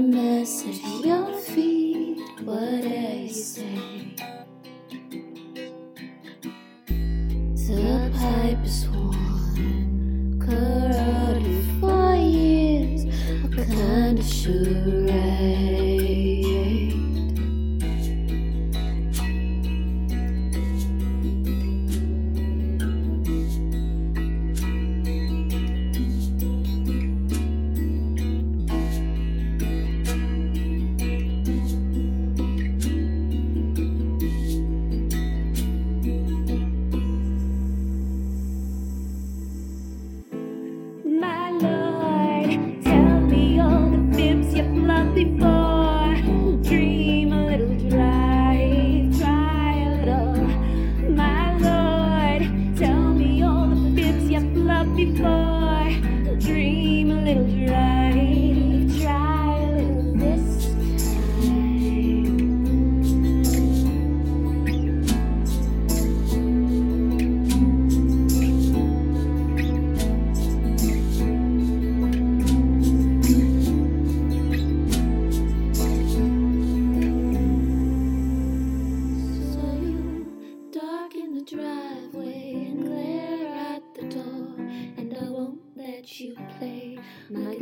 mess at your feet, what you say. The pipe is worn, corroded for years, a kind of sure.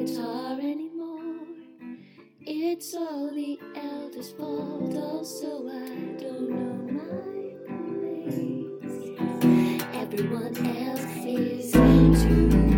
guitar anymore. It's all the eldest fault, also I don't know my place. Everyone else is too.